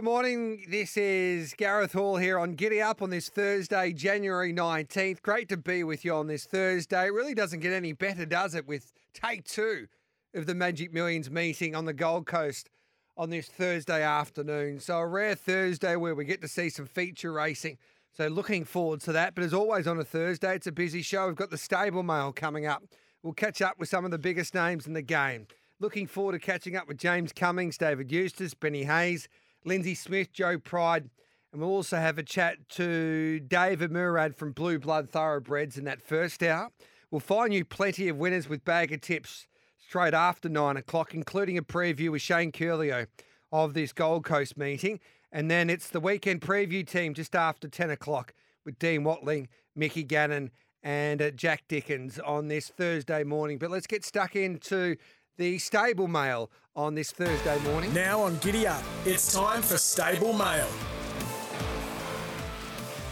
Good morning. This is Gareth Hall here on Giddy Up on this Thursday, January 19th. Great to be with you on this Thursday. It really doesn't get any better, does it, with take two of the Magic Millions meeting on the Gold Coast on this Thursday afternoon. So, a rare Thursday where we get to see some feature racing. So, looking forward to that. But as always on a Thursday, it's a busy show. We've got the stable mail coming up. We'll catch up with some of the biggest names in the game. Looking forward to catching up with James Cummings, David Eustace, Benny Hayes. Lindsay Smith, Joe Pride, and we'll also have a chat to David Murad from Blue Blood Thoroughbreds in that first hour. We'll find you plenty of winners with bag of tips straight after nine o'clock, including a preview with Shane Curlio of this Gold Coast meeting. And then it's the weekend preview team just after 10 o'clock with Dean Watling, Mickey Gannon, and uh, Jack Dickens on this Thursday morning. But let's get stuck into the stable mail on this Thursday morning. Now on Giddy Up, it's time for Stable Mail.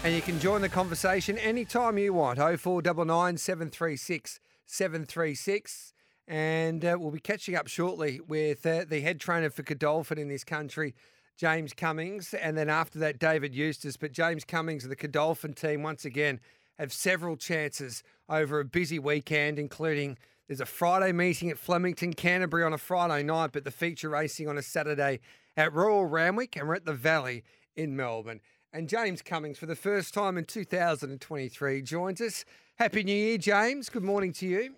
And you can join the conversation anytime you want. 0499 736 736. And uh, we'll be catching up shortly with uh, the head trainer for Godolphin in this country, James Cummings. And then after that, David Eustace. But James Cummings and the Godolphin team, once again, have several chances over a busy weekend, including there's a Friday meeting at Flemington, Canterbury on a Friday night, but the feature racing on a Saturday at Royal Randwick, and we're at the Valley in Melbourne. And James Cummings, for the first time in 2023, joins us. Happy New Year, James. Good morning to you.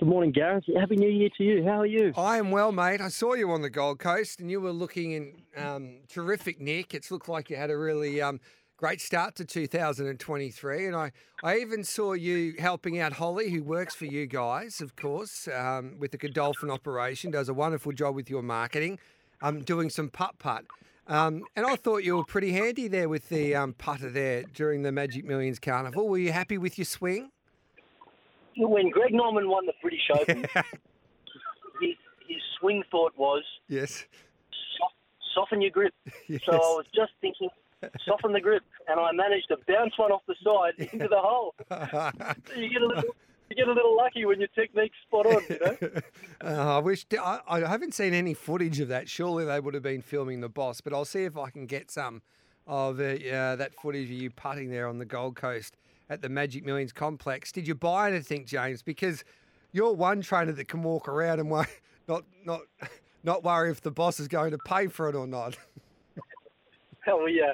Good morning, Gareth. Happy New Year to you. How are you? I am well, mate. I saw you on the Gold Coast, and you were looking in um, terrific nick. It's looked like you had a really um, great start to 2023. And I, I even saw you helping out Holly, who works for you guys, of course, um, with the Godolphin operation, does a wonderful job with your marketing, um, doing some putt putt. Um, and I thought you were pretty handy there with the um, putter there during the Magic Millions Carnival. Were you happy with your swing? When Greg Norman won the British Open, his, his swing thought was Yes. soften your grip. Yes. So I was just thinking, soften the grip, and I managed to bounce one off the side into the hole. You get a little, you get a little lucky when your technique's spot on. You know. Uh, I wish I, I haven't seen any footage of that. Surely they would have been filming the boss, but I'll see if I can get some of uh, that footage of you putting there on the Gold Coast at the Magic Millions complex. Did you buy anything, James? Because you're one trainer that can walk around and not not not worry if the boss is going to pay for it or not. Well, we uh,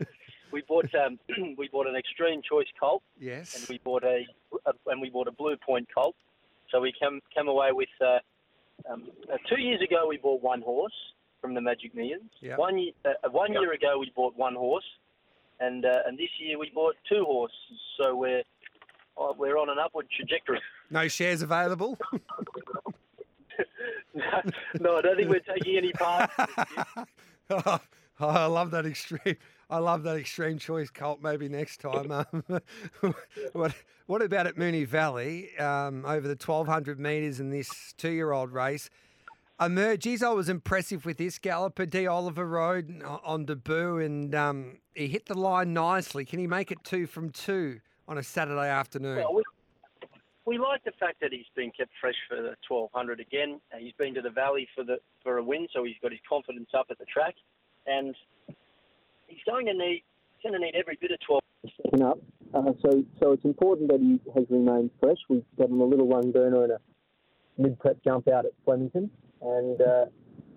we bought um, we bought an extreme choice colt, and yes. we bought a, a and we bought a blue point colt. So we came came away with uh, um, uh, two years ago we bought one horse from the Magic Millions. Yep. One year uh, one year ago we bought one horse, and uh, and this year we bought two horses. So we're uh, we're on an upward trajectory. No shares available. no, I don't think we're taking any part. Oh, I love that extreme. I love that extreme choice cult. Maybe next time. Um, what What about at Moonee Valley um, over the twelve hundred metres in this two year old race? Emerges. I was impressive with this galloper. D Oliver Road on debut, and um, he hit the line nicely. Can he make it two from two on a Saturday afternoon? Well, we, we like the fact that he's been kept fresh for the 1200 again. Uh, he's been to the Valley for the for a win, so he's got his confidence up at the track, and he's going to need he's going to need every bit of 12 second up. Uh, so, so it's important that he has remained fresh. We've got him a little one burner and a mid prep jump out at Flemington, and uh,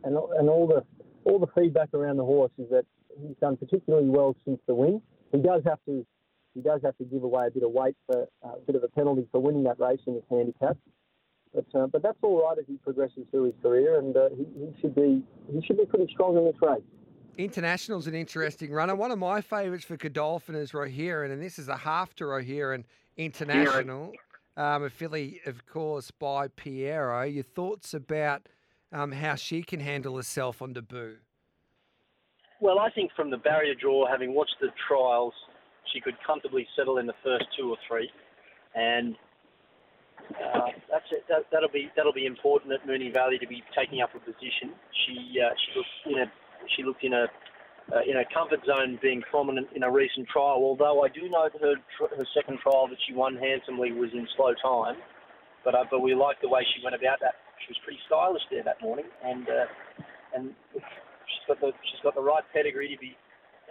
and and all the all the feedback around the horse is that he's done particularly well since the win. He does have to he does have to give away a bit of weight for uh, a bit of a penalty for winning that race in his handicap. But uh, but that's all right as he progresses through his career, and uh, he, he should be he should be pretty strong in this race. International's an interesting runner. One of my favourites for Godolphin is Rohiran, and this is a half to Rohiran International, um, a filly, of course, by Pierro. Your thoughts about um, how she can handle herself on debut? Well, I think from the barrier draw, having watched the trials, she could comfortably settle in the first two or three, and uh, that's it. That, that'll be that'll be important at Moonee Valley to be taking up a position. She uh, she looked in a she looked in a uh, in a comfort zone, being prominent in a recent trial. Although I do know that her her second trial that she won handsomely was in slow time, but uh, but we liked the way she went about that. She was pretty stylish there that morning, and uh, and she's got the she's got the right pedigree to be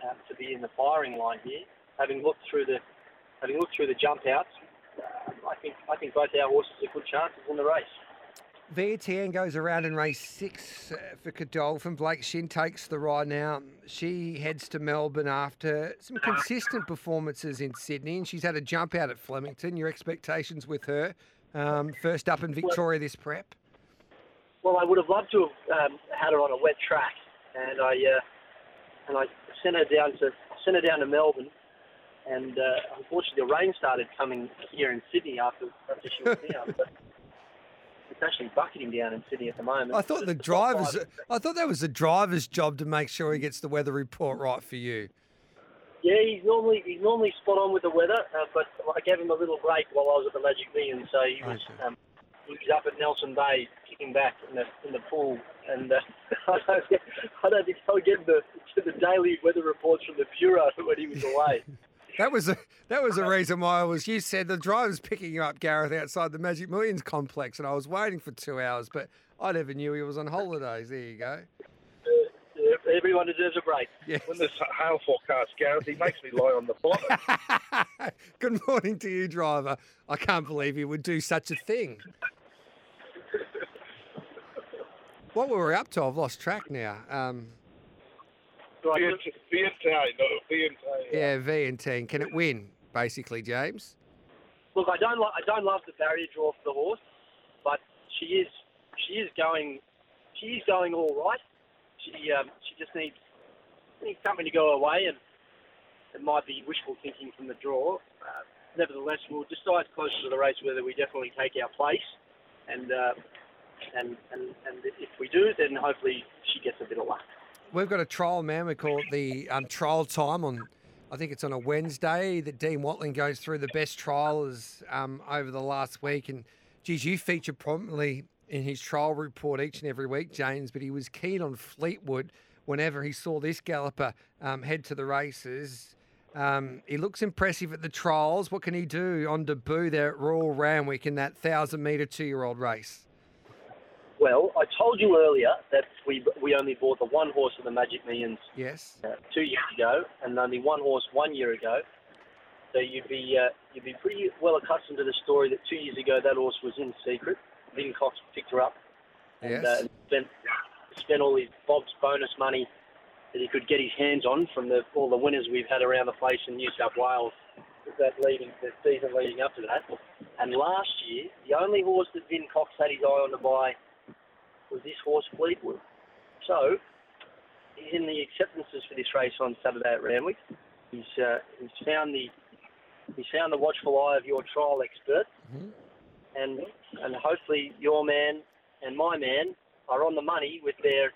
uh, to be in the firing line here. Having looked through the having looked through the jump outs, uh, I think I think both our horses are good chances in the race. Vientiane goes around in race six uh, for Godolphin. Blake Shin takes the ride now. She heads to Melbourne after some consistent performances in Sydney, and she's had a jump out at Flemington. Your expectations with her? Um, first up in Victoria this prep. Well, I would have loved to have um, had her on a wet track, and I uh, and I sent her down to sent her down to Melbourne, and uh, unfortunately the rain started coming here in Sydney after after she was down. It's actually bucketing down in Sydney at the moment. I thought the drivers. I thought that was the driver's job to make sure he gets the weather report right for you. Yeah, he's normally he's normally spot on with the weather, uh, but I gave him a little break while I was at the Magic Million, so he was Okay. um, he was up at Nelson Bay kicking back in the in the pool, and uh, I don't think- I don't think I'll get the to the daily weather reports from the bureau when he was away. That was a that was a reason why I was. You said the driver's picking you up, Gareth, outside the Magic Millions complex, and I was waiting for two hours, but I never knew he was on holidays. There you go. Uh, Everyone deserves a break. Yes. When there's hail forecast, Gareth, he makes me lie on the bottom. Good morning to you, driver. I can't believe you would do such a thing. What were we up to? I've lost track now. Um, Right, Vientiane, no, yeah, V and T. Can it win, basically, James? Look, I don't, lo- I don't love the barrier draw for the horse, but she is, she is going, she is going all right. She, um, she just needs, needs something to go away, and it might be wishful thinking from the draw. Uh, nevertheless, we'll decide closer to the race whether we definitely take our place, and, uh, and, and, and if we do, then hopefully she gets a bit of luck. We've got a trial, man. We call it the um, trial time on, I think it's on a Wednesday that Dean Watling goes through the best trialers um, over the last week. And geez, you feature prominently in his trial report each and every week, James. But he was keen on Fleetwood whenever he saw this galloper um, head to the races. Um, he looks impressive at the trials. What can he do on debut there at Royal Randwick in that thousand metre two year old race? Well, I told you earlier that we, we only bought the one horse of the Magic Millions Yes. uh, two years ago, and only one horse one year ago. So you'd be uh, you'd be pretty well accustomed to the story that two years ago that horse was in secret. Vin Cox picked her up and, Yes. uh, spent spent all his Bob's bonus money that he could get his hands on from the all the winners we've had around the place in New South Wales. That leading the season leading up to that, and last year the only horse that Vin Cox had his eye on to buy was this horse Fleetwood. So he's in the acceptances for this race on Saturday at Randwick. He's uh, he's found the he's found the watchful eye of your trial expert, and and hopefully your man and my man are on the money with their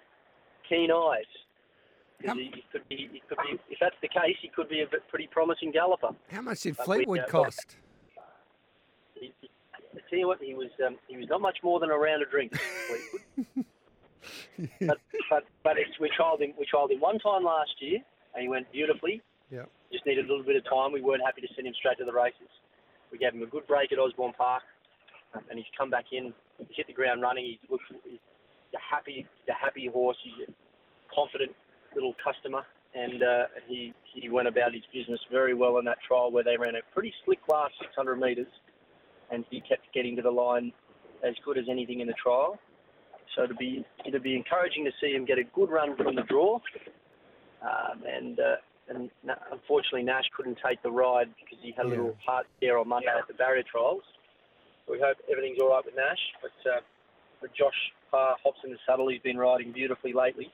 keen eyes. How- he, he could be, he could be, if that's the case, he could be a pretty promising galloper. How much did we, Fleetwood uh, cost? He, he, I tell you what, he was um, he was not much more than a round of drinks. But but but it's, we trialled him we trialled him one time last year and he went beautifully. Yep. Just needed a little bit of time. We weren't happy to send him straight to the races. We gave him a good break at Osborne Park, and he's come back in. He's hit the ground running. He's looked he's a happy a happy horse. He's a confident little customer, and uh, he he went about his business very well in that trial where they ran a pretty slick last 600 metres, and he kept getting to the line as good as anything in the trial. So it'd be it'd be encouraging to see him get a good run from the draw, um, and uh, and na- unfortunately Nash couldn't take the ride because he had a Yeah. little heart scare on Monday at the barrier trials. We hope everything's all right with Nash, but uh, but Josh Parr hops in the saddle. He's been riding beautifully lately,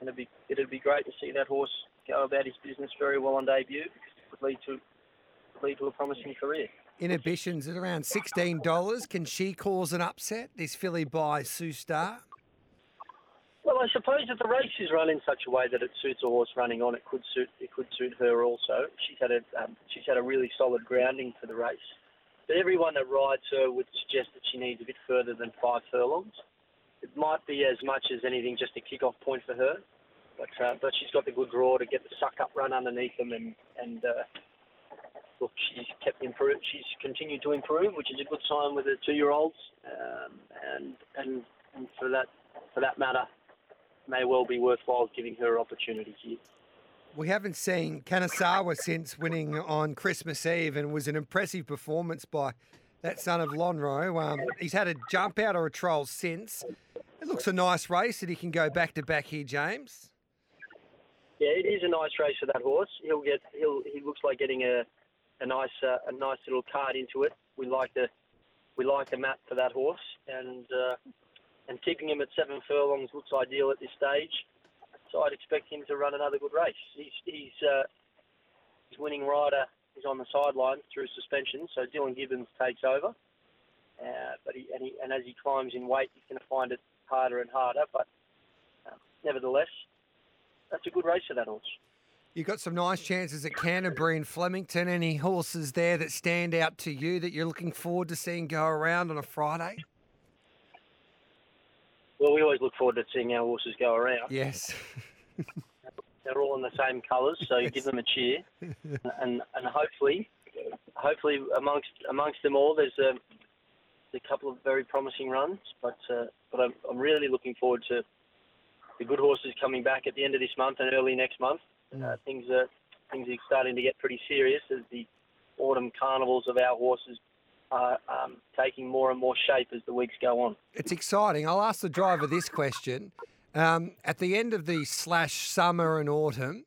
and it'd be it'd be great to see that horse go about his business very well on debut because it would lead to lead to a promising career. Inhibitions at around $16. Can she cause an upset, this filly by Sue Star? Well, I suppose if the race is run in such a way that it suits a horse running on, it could suit it could suit her also. She's had a um, she's had a really solid grounding for the race. But everyone that rides her would suggest that she needs a bit further than five furlongs. It might be as much as anything just a kick-off point for her, but uh, but she's got the good draw to get the suck-up run underneath them, and and uh, look, she's kept improve. She's continued to improve, which is a good sign with the two-year-olds, um, and and and for that for that matter, may well be worthwhile giving her opportunity here. We haven't seen Kanasawa since winning on Christmas Eve, and it was an impressive performance by that son of Lonhro. Um, he's had a jump out or a trial since. It looks a nice race that he can go back to back here, James. Yeah, it is a nice race for that horse. He'll get he'll he looks like getting a a nice uh, a nice little card into it. We like the we like the map for that horse, and uh, and keeping him at seven furlongs looks ideal at this stage. So I'd expect him to run another good race. He's he's uh, his winning rider is on the sideline through suspension, so Dylan Gibbons takes over. Uh, but he and, he and as he climbs in weight, he's going to find it harder and harder. But uh, nevertheless, that's a good race for that horse. You've got some nice chances at Canterbury and Flemington. Any horses there that stand out to you that you're looking forward to seeing go around on a Friday? Well, we always look forward to seeing our horses go around. Yes. They're all in the same colours, so you give them a cheer, and and hopefully, hopefully amongst amongst them all, there's a, a couple of very promising runs. But uh, but I'm, I'm really looking forward to the good horses coming back at the end of this month and early next month. Uh, things are things are starting to get pretty serious as the autumn carnivals of our horses are um, taking more and more shape as the weeks go on. It's exciting. I'll ask the driver this question. Um, at the end of the slash summer and autumn,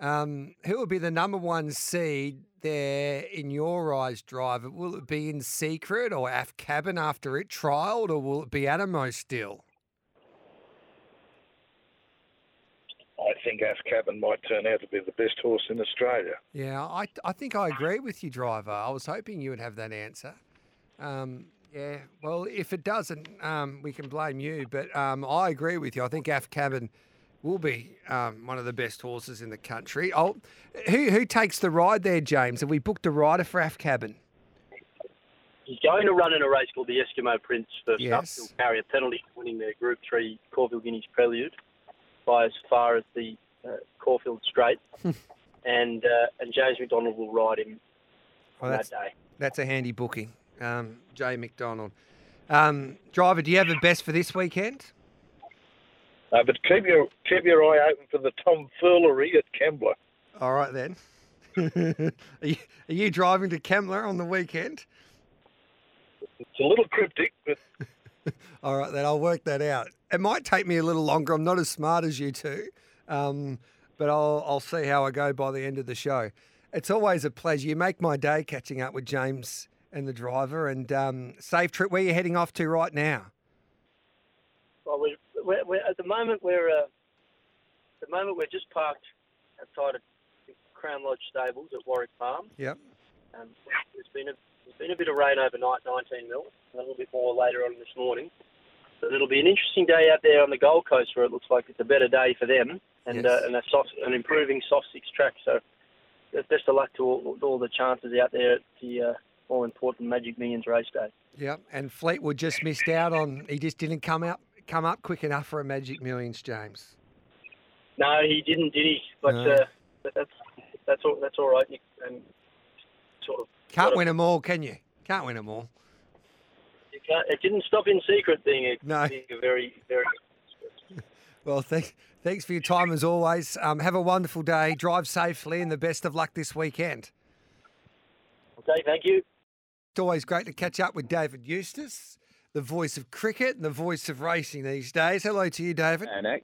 um, who will be the number one seed there in your eyes, driver? Will it be in secret or AF Cabin after it trialled, or will it be Anamoe still? I think Af Cabin might turn out to be the best horse in Australia. Yeah, I, I think I agree with you, driver. I was hoping you would have that answer. Um, yeah, well, if it doesn't, um, we can blame you. But um, I agree with you. I think Af Cabin will be um, one of the best horses in the country. Oh, who who takes the ride there, James? Have we booked a rider for Af Cabin? He's going to run in a race called the Eskimo Prince first Yes. up. He'll carry a penalty for winning the Group 3 Caulfield Guineas Prelude by as far as the uh, Caulfield Straight. and uh, and James McDonald will ride him Well, that's that day. that's a handy booking. Um, Jay McDonald. Um, driver, do you have a best for this weekend? Uh, but keep your keep your eye open for the tomfoolery at Kembla. All right then. are, you, are you driving to Kembla on the weekend? It's a little cryptic, but All right, then I'll work that out. It might take me a little longer. I'm not as smart as you two, um, but I'll I'll see how I go by the end of the show. It's always a pleasure. You make my day catching up with James and the driver. And um, safe trip. Where you heading off to right now? Well, we're, we're, we're, at the moment we're uh, at the moment we're just parked outside of Crown Lodge stables at Warwick Farm. Yep. Um, there's been a there's been a bit of rain overnight, 19 mil, a little bit more later on this morning. But it'll be an interesting day out there on the Gold Coast, where it looks like it's a better day for them, and Yes. uh, and a soft, an improving soft six track. So, best of luck to all, all the chances out there at the uh, all important Magic Millions race day. Yeah, And Fleetwood just missed out on. He just didn't come out come up quick enough for a Magic Millions, James. No, he didn't, did he? But, No. uh, but that's that's all that's all right. You, and sort of Can't win them all, can you? Can't win them all. you can't, it didn't stop in secret being a, No. being a very very Well, thank, thanks for your time as always. Um, have a wonderful day. Drive safely and the best of luck this weekend. okay. Thank you. It's always great to catch up with David Eustace, the voice of cricket and the voice of racing these days. Hello to you, David. Anak.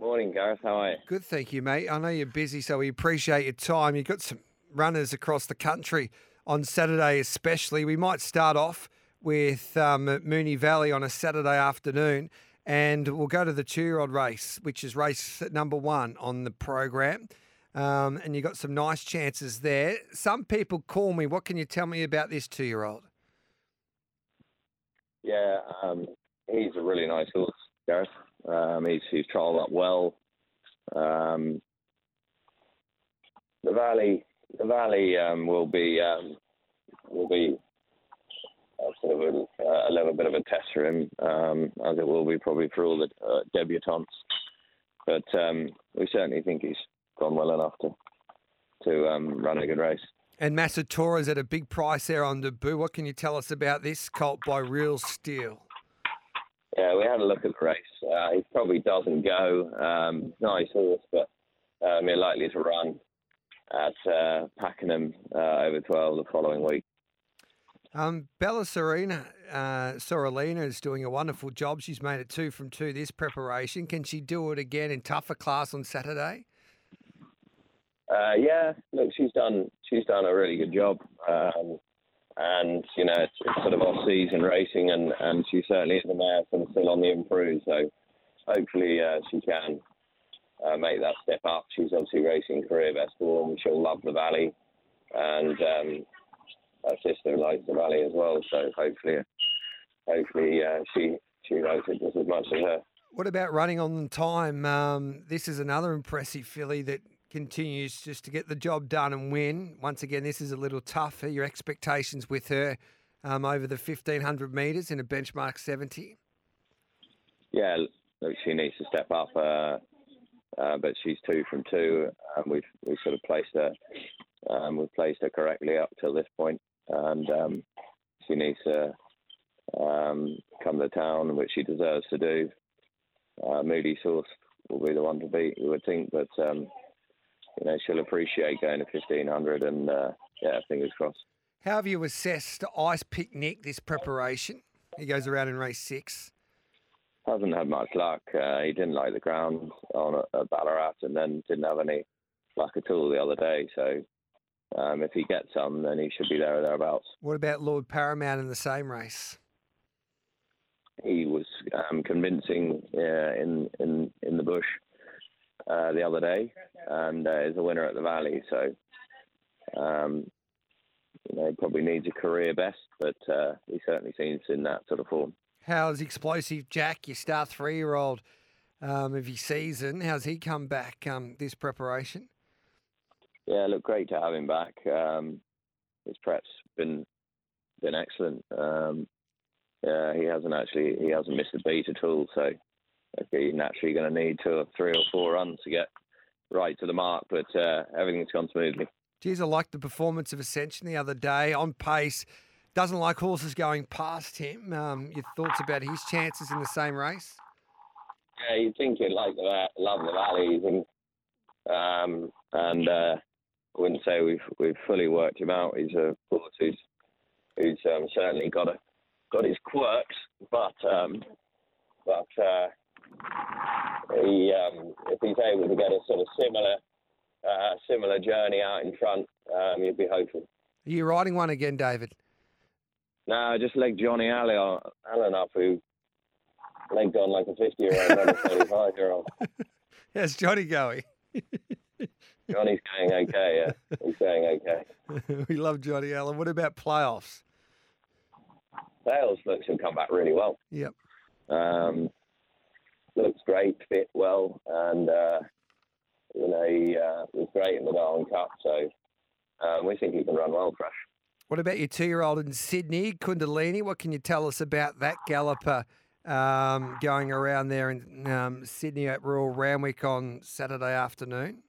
Morning, Gareth. How are you? Good, thank you, mate. I know you're busy, so we appreciate your time. You've got some runners across the country on Saturday, especially. We might start off with um, Moonee Valley on a Saturday afternoon, and we'll go to the two-year-old race, which is race number one on the program. Um, and you got some nice chances there. Some people call me. What can you tell me about this two-year-old? Yeah, um, he's a really nice horse, Gareth. Um, he's he's trialled up well. Um, the valley, the valley um, will be um, will be uh, sort of a, a little bit of a test for him, um, as it will be probably for all the uh, debutantes. But um, we certainly think he's gone well enough to to um, run a good race. And Massator's at a big price there on debut. What can you tell us about this colt by Real Steel? Yeah, we had a look at the race. Uh, he probably doesn't go. Um, nice horse, but um, you're likely to run at uh, Pakenham uh, over 12 the following week. Um, Bella Serena, uh, Sorolina is doing a wonderful job. She's made it two from two this preparation. Can she do it again in tougher class on Saturday? Uh, yeah, look, she's done she's done a really good job, um, and you know it's, it's sort of off season racing, and, and she certainly is a of still on the improve. So hopefully uh, she can uh, make that step up. She's obviously racing career best form. She'll love the Valley, and um, her sister likes the Valley as well. So hopefully, hopefully uh, she she likes it just as much as her. What about running on time? Um, this is another impressive filly that continues just to get the job done and win. Once again, this is a little tougher. Your expectations with her um, over the 1500 metres in a benchmark 70? Yeah, look, she needs to step up, uh, uh, but she's two from two. Um, we've we sort of placed her, um, we've placed her correctly up till this point, and um, she needs to um, come to town, which she deserves to do. Uh, Moody Source will be the one to beat, we would think, but um, you know, she'll appreciate going to 1500 and, uh, yeah, fingers crossed. How have you assessed Ice Picnic this preparation? He goes around in race six. Hasn't had much luck. Uh, he didn't like the ground on a, a Ballarat and then didn't have any luck at all the other day. So um, if he gets some, then he should be there or thereabouts. What about Lord Paramount in the same race? He was um, convincing uh, in, in, in the bush uh, the other day and uh, is a winner at the Valley. So, um, you know, probably needs a career best, but uh, he certainly seems in that sort of form. How's explosive Jack, your star three year old um, of your season? How's he come back um, this preparation? Yeah, look, great to have him back. Um, his prep's been been excellent. Um, yeah, he hasn't actually he hasn't missed a beat at all. So he's naturally going to need two or three or four runs to get right to the mark, but uh, everything's gone smoothly. Geez, I liked the performance of Ascension the other day on pace. Doesn't like horses going past him. Um, your thoughts about his chances in the same race? Yeah, you'd think he'd like the love the valleys, and um, and uh, I wouldn't say we've we've fully worked him out. He's a horse who's who's um, certainly got a got his quirks, but um, but uh, he, um, if he's able to get a sort of similar uh, similar journey out in front, um, you'd be hopeful. Are you riding one again, David? No, I just legged Johnny Allen, Allen up, who legged on like a 50 year old, not a 35 year old. How's Johnny going? Johnny's going okay, yeah. He's going okay. we love Johnny Allen. What about playoffs? Sales looks to come back really well. Yep. Um, looks great, fit well, and uh, you know he uh, was great in the Darwin Cup. So um, we think he can run well fresh. What about your two-year-old in Sydney, Kundalini? What can you tell us about that galloper um, going around there in um, Sydney at Royal Randwick on Saturday afternoon?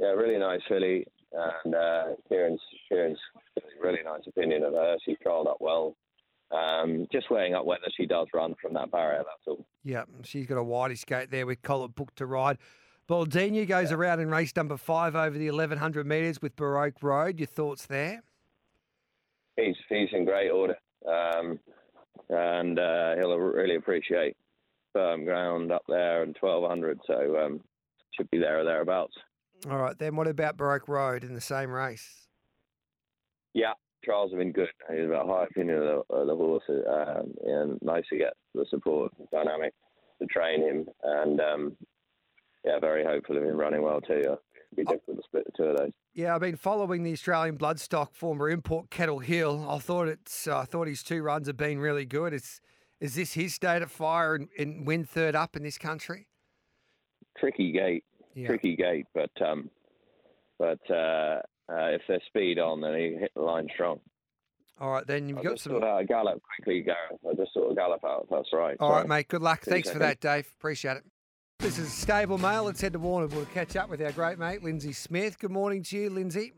Yeah, really nice filly, and uh, Kieran's Kieran's really nice opinion of her. She trialled up well. Um, just weighing up whether she does run from that barrier, that's all. Yeah, she's got a wide skate there with Collar booked to ride. Baldini goes yeah. around in race number five over the 1100 metres with Baroque Road. Your thoughts there? He's, he's in great order. Um, and uh, he'll really appreciate firm ground up there and 1200. So um, should be there or thereabouts. All right, then what about Baroque Road in the same race? Yeah, trials have been good. He's got a high opinion of the, of the horse, um, and nice to get the support dynamic to train him. And um, yeah, very hopeful of him running well too. It'd be difficult to split the two of those. Yeah, I've been following the Australian bloodstock former import Kettle Hill. I thought it's, uh, I thought his two runs have been really good. It's Is this his state of fire and, and win third up in this country? Tricky gate, Yeah. tricky gate, but um, but uh, uh, if they're speed on, then he hit the line strong. All right, then you've I got just some. thought uh, gallop quickly, Gareth. I just sort of gallop out. That's right. All right, Sorry. mate. Good luck. Two Thanks for that, Dave. Appreciate it. This is Stable Mail. Let's head to Warner. We'll catch up with our great mate, Lindsay Smith. Good morning to you, Lindsay.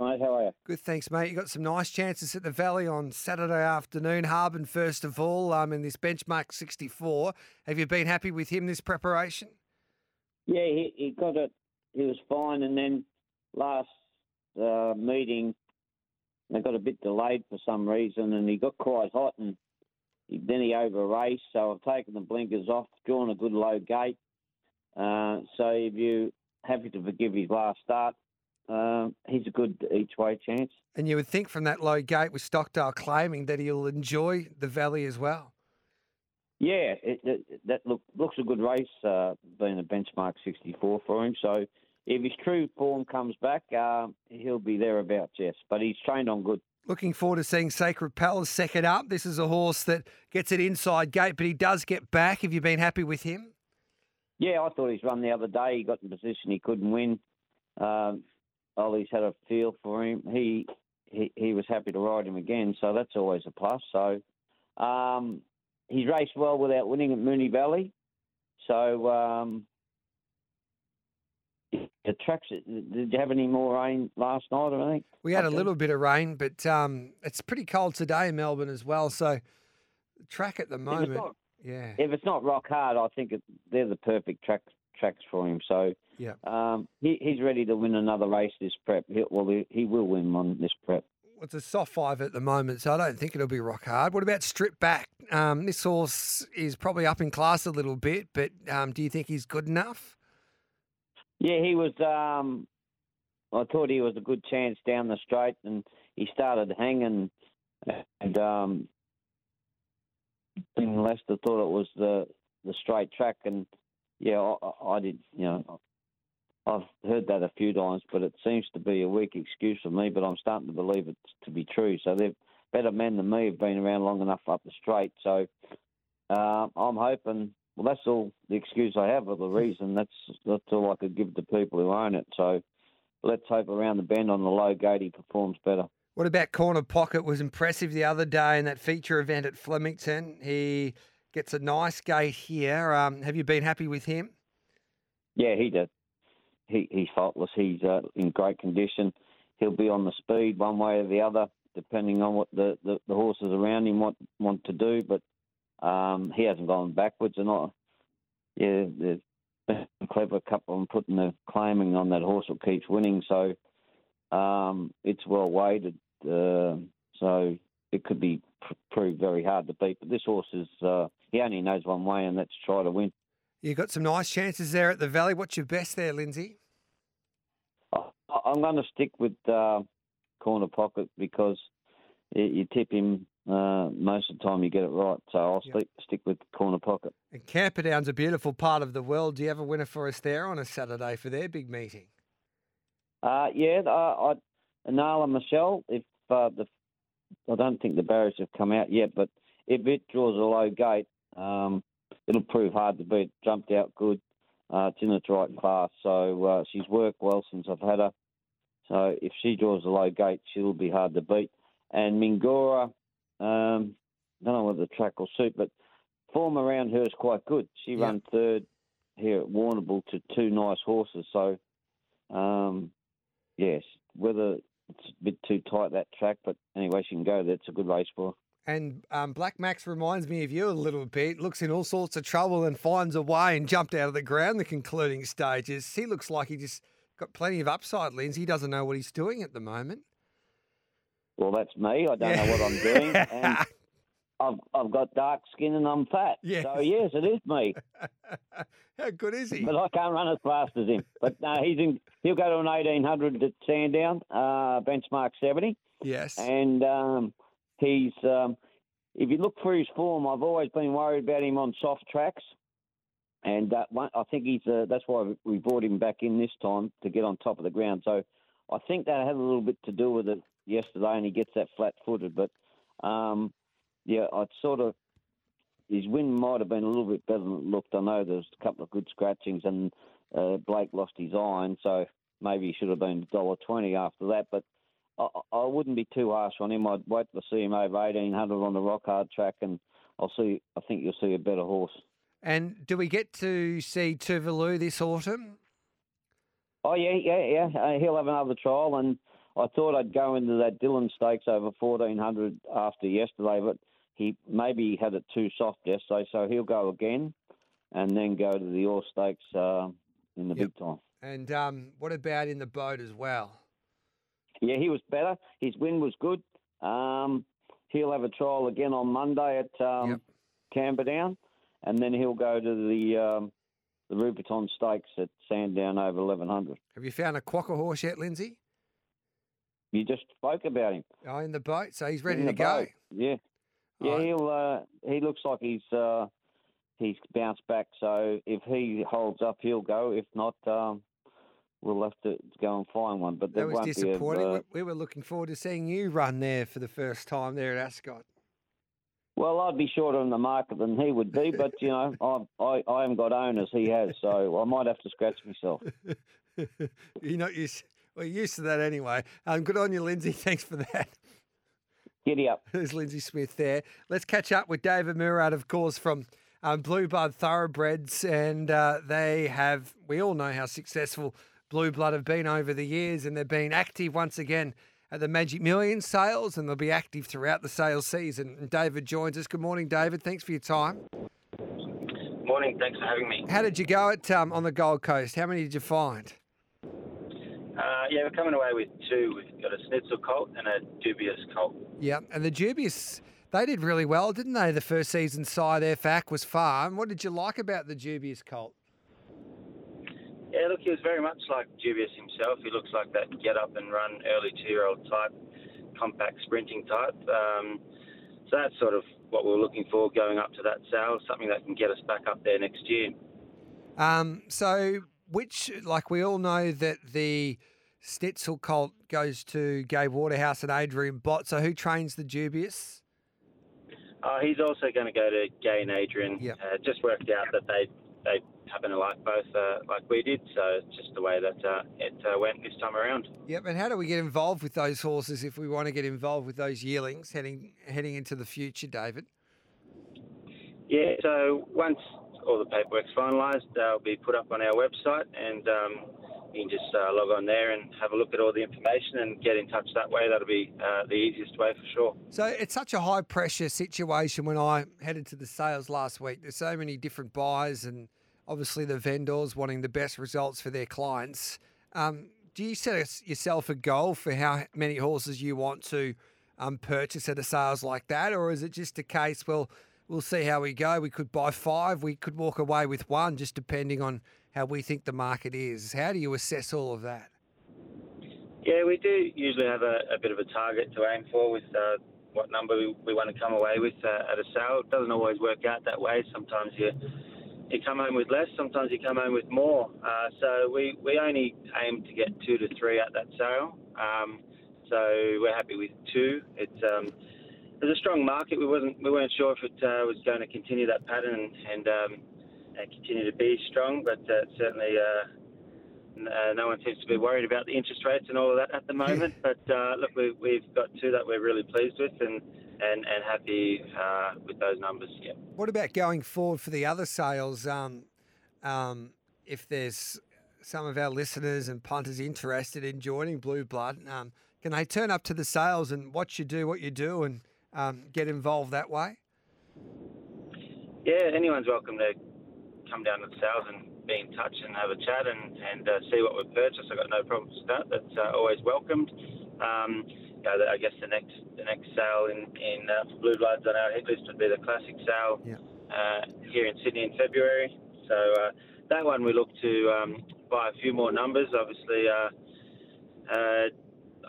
Mate, how are you? Good, thanks, mate. You got some nice chances at the Valley on Saturday afternoon. Harbin, first of all, um, in this benchmark 64. Have you been happy with him this preparation? Yeah, he, he got it. He was fine, and then last uh, meeting they got a bit delayed for some reason, and he got quite hot, and he, then he over raced. So I've taken the blinkers off, drawn a good low gate. Uh, so if you happy to forgive his last start, uh, he's a good each way chance. And you would think from that low gate with Stockdale claiming that he'll enjoy the Valley as well. Yeah, it, it, that look, looks a good race, uh, being a benchmark 64 for him. So if his true form comes back, uh, he'll be thereabouts, yes. But he's trained on good. Looking forward to seeing Sacred Palace second up. This is a horse that gets it inside gate, but he does get back. Have you been happy with him? Yeah, I thought he's run the other day. He got in position he couldn't win. Um, Ollie's had a feel for him. He, he he was happy to ride him again, so that's always a plus. So um, he's raced well without winning at Moonee Valley. So um, the tracks. Did you have any more rain last night or anything? We had a little bit of rain, but um, it's pretty cold today in Melbourne as well. So the track at the If moment, not- yeah. If it's not rock hard, I think it, they're the perfect track tracks for him. So Yeah. um, he, he's ready to win another race this prep. He, well, he, he will win one this prep. It's a soft five at the moment, so I don't think it'll be rock hard. What about strip back? Um, this horse is probably up in class a little bit, but um, do you think he's good enough? Yeah, he was. Um, I thought he was a good chance down the straight, and he started hanging. And um, Lester thought it was the the straight track, and yeah, I, I- I did. You know, I've heard that a few times, but it seems to be a weak excuse for me. But I'm starting to believe it to be true. So they're better men than me have been around long enough up the straight. So uh, I'm hoping. Well, that's all the excuse I have, or the reason. That's that's all I could give to people who own it. So let's hope around the bend on the low gate he performs better. What about corner pocket? Was impressive the other day in that feature event at Flemington. He gets a nice gate here. Um, have you been happy with him? Yeah, he did. He he's faultless. He's uh, in great condition. He'll be on the speed one way or the other, depending on what the, the, the horses around him want want to do. But um, he hasn't gone backwards, and I, yeah, there's a clever couple of them putting the claiming on that horse that keeps winning. So um, it's well weighted. Uh, so it could be pr- proved very hard to beat. But this horse is uh, he only knows one way, and that's try to win. You got some nice chances there at the Valley. What's your best there, Lindsay? I- I'm going to stick with uh, corner pocket because you tip him uh, most of the time you get it right. So I'll Yep. stick stick with corner pocket. And Camperdown's a beautiful part of the world. Do you have a winner for us there on a Saturday for their big meeting? Uh, yeah, I, I Nala Michelle. If uh, the I don't think the barriers have come out yet, but if it draws a low gate, um, it'll prove hard to beat. Jumped out good. Uh, it's in its right class, so uh, she's worked well since I've had her. So if she draws a low gate, she'll be hard to beat. And Mingora, um, I don't know whether the track will suit, but form around her is quite good. She Yeah. ran third here at Warrnambool to two nice horses, so um, yes, whether it's a bit too tight that track, but anyway, she can go there. It's a good race for her. And um, Black Max reminds me of you a little bit. Looks in all sorts of trouble and finds a way and jumped out of the ground the concluding stages. He looks like he just got plenty of upside, Lindsay. He doesn't know what he's doing at the moment. Well, that's me. I don't know what I'm doing, and I've I've got dark skin and I'm fat. So yes, it is me. How good is he? But I can't run as fast as him. But no, he's in. He'll go to an 1800 at Sandown, uh, benchmark 70. Yes. and um, he's um, if you look through his form, I've always been worried about him on soft tracks, and uh, I think he's uh, that's why we brought him back in this time to get on top of the ground. So I think that had a little bit to do with it yesterday, and he gets that flat-footed. But um, yeah, I'd sort of his win might have been a little bit better than it looked. I know there's a couple of good scratchings, and uh, Blake lost his iron, so maybe he should have been dollar twenty after that. But I, I wouldn't be too harsh on him. I'd wait to see him over eighteen hundred on the rock hard track, and I'll see. I think you'll see a better horse. And do we get to see Tuvalu this autumn? Oh yeah, yeah, yeah. Uh, he'll have another trial, and I thought I'd go into that Dylan Stakes over fourteen hundred after yesterday, but he maybe had it too soft yesterday, so he'll go again, and then go to the All Stakes uh, in the Yep. big time. And um, what about in the boat as well? Yeah, he was better. His win was good. Um, he'll have a trial again on Monday at um, Yep. Camperdown, and then he'll go to the um, the Rubiton Stakes at Sandown over eleven hundred. Have you found a quokka horse yet, Lindsay? You just spoke about him. Oh, in the boat, so he's ready in to go. boat. Yeah, yeah. Alright. He'll. Uh, he looks like he's uh, he's bounced back. So if he holds up, he'll go. If not, um, we'll have to go and find one. But That was be a, disappointing. uh, We- we were looking forward to seeing you run there for the first time there at Ascot. Well, I'd be shorter in the market than he would be, but you know, I, I I haven't got owners. He has, so I might have to scratch myself. you're not used. Well, you're used to that anyway. Um, good on you, Lindsay. Thanks for that. Giddy up. There's Lindsay Smith there. Let's catch up with David Murad, of course, from um, Blue Blood Thoroughbreds. And uh, they have, we all know how successful Blue Blood have been over the years, and they've been active once again at the Magic Millions sales, and they'll be active throughout the sales season. And David joins us. Good morning, David. Thanks for your time. Morning, thanks for having me. How did you go at um, on the Gold Coast? How many did you find? Uh, yeah, we're coming away with two. We've got a Snitzel colt and a dubious colt. Yeah, and the Dubious, they did really well, didn't they? The first season side their FAC was farm. What did you like about the Dubious colt? Yeah, look, he was very much like Dubious himself. He looks like that get up and run early two year old type, compact sprinting type. Um, so that's sort of what we we're looking for going up to that sale, something that can get us back up there next year. Um, so, which, like we all know that the Snitzel colt goes to Gai Waterhouse and Adrian Bott. So, who trains the Dubious? Uh, he's also going to go to Gai and Adrian. Yep. Uh, just worked out that they they happen to like both uh, like we did, so it's just the way that uh, it uh, went this time around. Yep. And how do we get involved with those horses if we want to get involved with those yearlings heading heading into the future, David? Yeah, so once all the paperwork's finalised, they'll be put up on our website, and um, you can just uh, log on there and have a look at all the information and get in touch that way. That'll be uh, the easiest way for sure. So it's such a high pressure situation when I headed to the sales last week. There's so many different buyers and obviously the vendors wanting the best results for their clients. Um, do you set yourself a goal for how many horses you want to um, purchase at a sales like that, or is it just a case? Well, we'll see how we go. We could buy five. We could walk away with one, just depending on how we think the market is. How do you assess all of that? Yeah, we do usually have a, a bit of a target to aim for with uh, what number we, we want to come away with uh, at a sale. It doesn't always work out that way. Sometimes you you come home with less, sometimes you come home with more. Uh, so we, we only aim to get two to three at that sale. Um, so we're happy with two. It's um, there's a strong market. We wasn't we weren't sure if it uh, was going to continue that pattern and, and, um, and continue to be strong, but uh, certainly. Uh, N- uh, no one seems to be worried about the interest rates and all of that at the moment. But uh, look, we, we've got two that we're really pleased with and and, and happy uh, with those numbers. Yeah. What about going forward for the other sales? Um, um, if there's some of our listeners and punters interested in joining Blue Blood, um, can they turn up to the sales and watch you do what you do and um, get involved that way? Yeah, anyone's welcome to come down to the sales and be in touch and have a chat and, and uh, see what we've purchased. I've got no problems with that. That's uh, always welcomed. Um, you know, I guess the next the next sale in, in uh, for Blue Bloods on our hit list would be the classic sale Yeah. uh, here in Sydney in February. So uh, that one we look to um, buy a few more numbers. Obviously, uh, uh,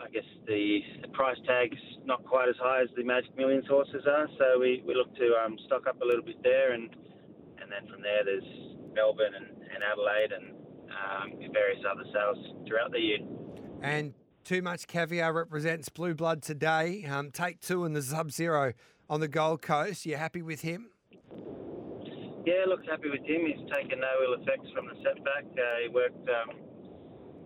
I guess the, the price tag's not quite as high as the Magic Millions horses are, so we, we look to um, stock up a little bit there, and and then from there there's Melbourne and, and Adelaide and um, various other sales throughout the year. And Too Much Caviar represents Blue Blood today. Um, take two in the Sub Zero on the Gold Coast. You happy with him? Yeah, look, happy with him. He's taken no ill effects from the setback. Uh, he worked um,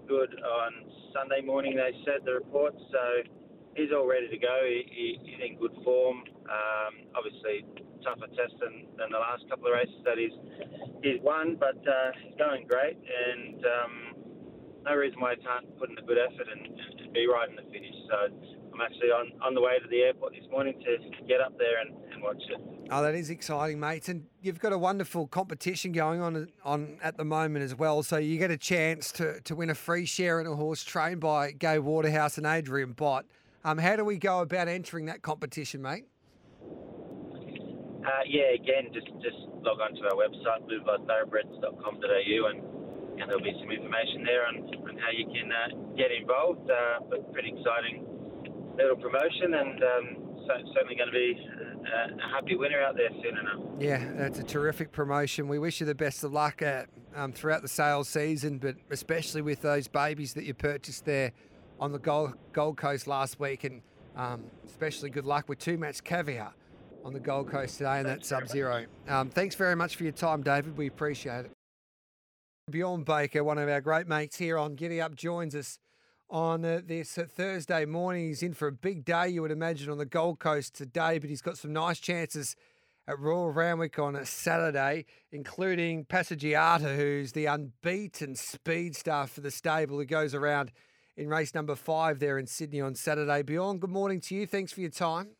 good on Sunday morning, they said, the reports. So he's all ready to go. He, he, he's in good form. Um, obviously, tougher test than, than the last couple of races that he's, he's won, but uh, he's going great. And um, no reason why he can't put in a good effort and, and be right in the finish. So I'm actually on, on the way to the airport this morning to get up there and, and watch it. Oh, that is exciting, mates. And you've got a wonderful competition going on on at the moment as well. So you get a chance to, to win a free share in a horse trained by Gai Waterhouse and Adrian Bott. Um, how do we go about entering that competition, mate? Uh, yeah, again, just just log on to our website, bluebloodthoroughbreds.com.au, and, and there'll be some information there on, on how you can uh, get involved. Uh, but pretty exciting little promotion, and um, so, certainly going to be a, a happy winner out there soon enough. Yeah, that's a terrific promotion. We wish you the best of luck at, um, throughout the sales season, but especially with those babies that you purchased there on the Gold, Gold Coast last week, and um, especially good luck with two match caviar on the Gold Coast today and that Sub Zero. Um, thanks very much for your time, David. We appreciate it. Bjorn Baker, one of our great mates here on Giddy Up, joins us on uh, this uh, Thursday morning. He's in for a big day, you would imagine, on the Gold Coast today, but he's got some nice chances at Royal Randwick on a Saturday, including Passaggiata, who's the unbeaten speed star for the stable who goes around in race number five there in Sydney on Saturday. Bjorn, good morning to you. Thanks for your time.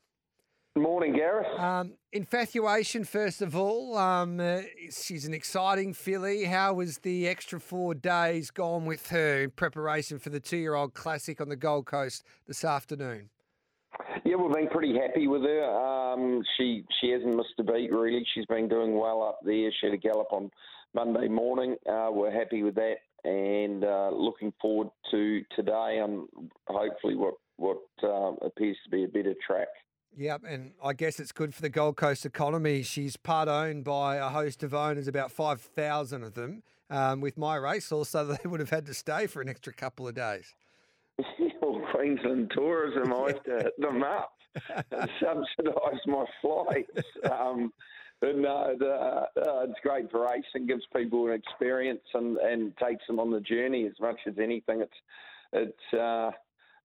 Good morning, Gareth. Um, infatuation, first of all. Um, uh, she's an exciting filly. How was the extra four days gone with her in preparation for the two-year-old classic on the Gold Coast this afternoon? Yeah, we've been pretty happy with her. Um, she she hasn't missed a beat really. She's been doing well up there. She had a gallop on Monday morning. Uh, we're happy with that, and uh, looking forward to today and hopefully what what uh, appears to be a better track. Yep, and I guess it's good for the Gold Coast economy. She's part owned by a host of owners, about 5,000 of them. Um, with my race, also, they would have had to stay for an extra couple of days. well, Queensland Tourism, I have to hit them up and subsidise my flights. Um, but no, the, uh, it's great for racing, gives people an experience and, and takes them on the journey as much as anything. It's it's uh,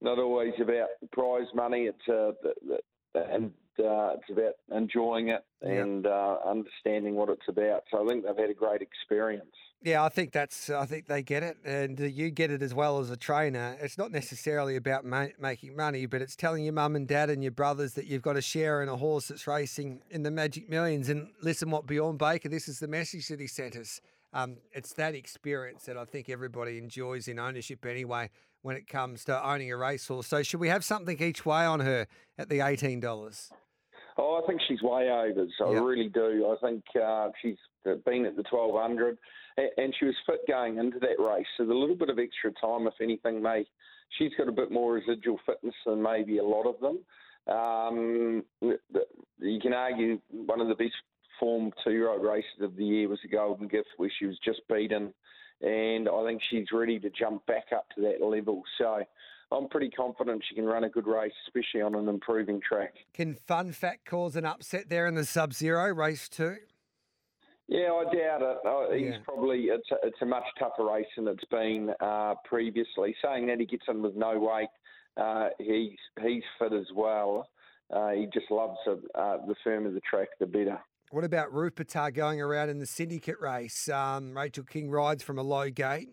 not always about prize money. It's uh, the, the, and uh, it's about enjoying it and uh, understanding what it's about. So I think they've had a great experience. Yeah, I think that's. I think they get it, and you get it as well as a trainer. It's not necessarily about ma- making money, but it's telling your mum and dad and your brothers that you've got a share in a horse that's racing in the Magic Millions. And listen, what Bjorn Baker, this is the message that he sent us. Um, it's that experience that I think everybody enjoys in ownership anyway when it comes to owning a racehorse. So should we have something each way on her at the eighteen dollars? Oh, I think she's way over. So yep. I really do. I think uh, she's been at the twelve hundred, and she was fit going into that race. So the little bit of extra time, if anything, may she's got a bit more residual fitness than maybe a lot of them. Um, you can argue one of the best formed two-year-old races of the year was the Golden Gift, where she was just beaten and I think she's ready to jump back up to that level. So I'm pretty confident she can run a good race, especially on an improving track. Can Fun Fact cause an upset there in the Sub Zero race two? Yeah, I doubt it. He's yeah. probably it's a, it's a much tougher race than it's been uh, previously. Saying that he gets in with no weight, uh, he's he's fit as well. Uh, he just loves it. Uh, the firmer the track, the better. What about Rupertar going around in the syndicate race? Um, Rachel King rides from a low gate.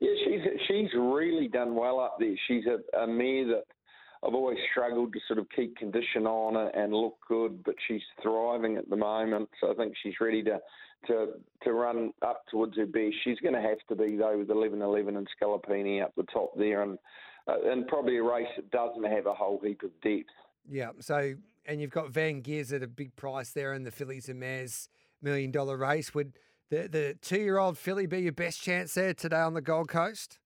Yeah, she's she's really done well up there. She's a, a mare that I've always struggled to sort of keep condition on and look good, but she's thriving at the moment. So I think she's ready to to to run up towards her best. She's going to have to be though with 11-11 and Scalapini up the top there, and uh, and probably a race that doesn't have a whole heap of depth. Yeah. So and you've got Van Gears at a big price there in the Fillies and Mares million dollar race. Would the the two year old filly be your best chance there today on the Gold Coast?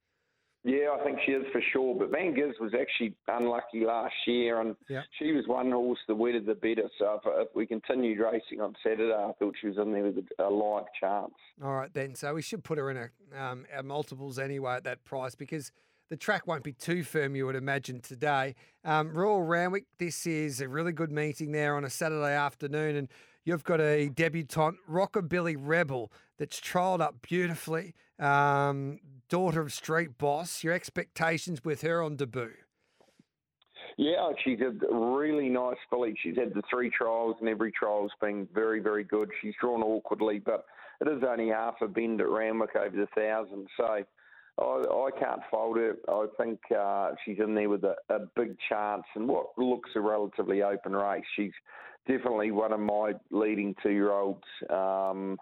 Yeah, I think she is for sure. But Van Giz was actually unlucky last year, and she was one horse, the wetter the better. So if, if, we continued racing on Saturday, I thought she was in there with a, a live chance. All right, then. So we should put her in a, um, our multiples anyway at that price because the track won't be too firm, you would imagine, today. Um, Royal Randwick, this is a really good meeting there on a Saturday afternoon, and you've got a debutante, Rockabilly Rebel, that's trialled up beautifully. Um, daughter of Street Boss. Your expectations with her on debut? Yeah, she's a really nice filly. She's had the three trials, and every trial's been very, very good. She's drawn awkwardly, but it is only half a bend at Randwick over the thousand, so I, I can't fault her. I think uh, she's in there with a, a big chance and what looks a relatively open race. She's definitely one of my leading two-year-olds. Um,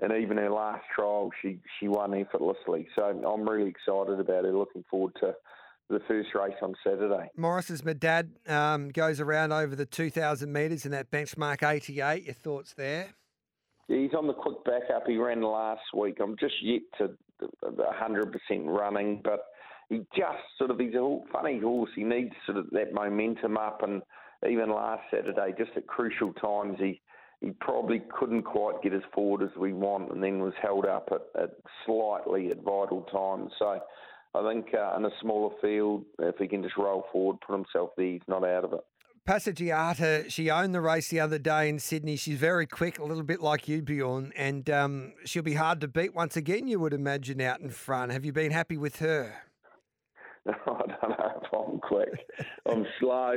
and even her last trial, she she won effortlessly. So I'm really excited about her. Looking forward to the first race on Saturday. Morris's my dad um, goes around over the 2,000 metres in that benchmark 88. Your thoughts there? Yeah, he's on the quick backup. He ran last week. I'm just yet to 100% running, but he just sort of, he's a funny horse. He needs sort of that momentum up. And even last Saturday, just at crucial times, he he probably couldn't quite get as forward as we want and then was held up at, at slightly at vital times. So I think uh, in a smaller field, if he can just roll forward, put himself there, he's not out of it. Passaggiata, she owned the race the other day in Sydney. She's very quick, a little bit like you, Bjorn, and um, she'll be hard to beat once again, you would imagine, out in front. Have you been happy with her? I don't know if I'm quick. I'm slow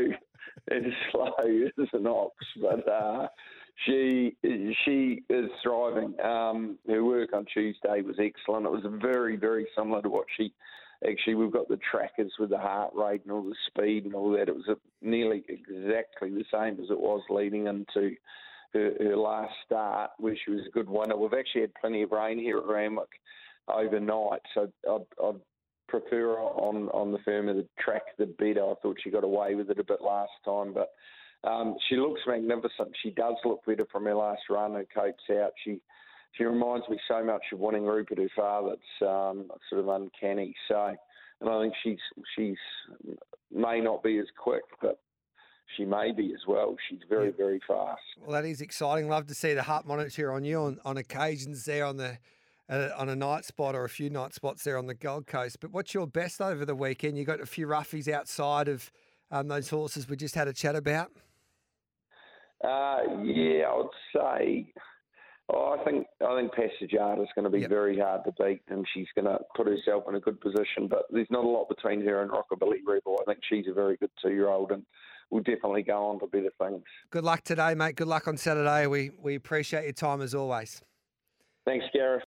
and slow as an ox, but uh, she she is thriving. Um, her work on Tuesday was excellent. It was very very similar to what she actually we've got the trackers with the heart rate and all the speed and all that. It was nearly exactly the same as it was leading into her, her last start, where she was a good winner. We've actually had plenty of rain here at Randwick overnight, so I'd, I'd prefer on on the firm of the track the better. I thought she got away with it a bit last time, but um, she looks magnificent. She does look better from her last run. Her cope's out. She she reminds me so much of winning Rupert, her father. It's um, sort of uncanny. So, and I think she's she's may not be as quick, but she may be as well. She's very very fast. Well, that is exciting. Love to see the heart monitor on you on, on occasions there on the. Uh, on a night spot or a few night spots there on the Gold Coast. But what's your best over the weekend? You got a few roughies outside of um, those horses we just had a chat about. Uh, yeah, I would say. Oh, I think I think Passaggiata is going to be yep. very hard to beat, and she's going to put herself in a good position. But there's not a lot between her and Rockabilly Rebel. I think she's a very good two-year-old, and will definitely go on to better things. Good luck today, mate. Good luck on Saturday. We we appreciate your time as always. Thanks, Gareth.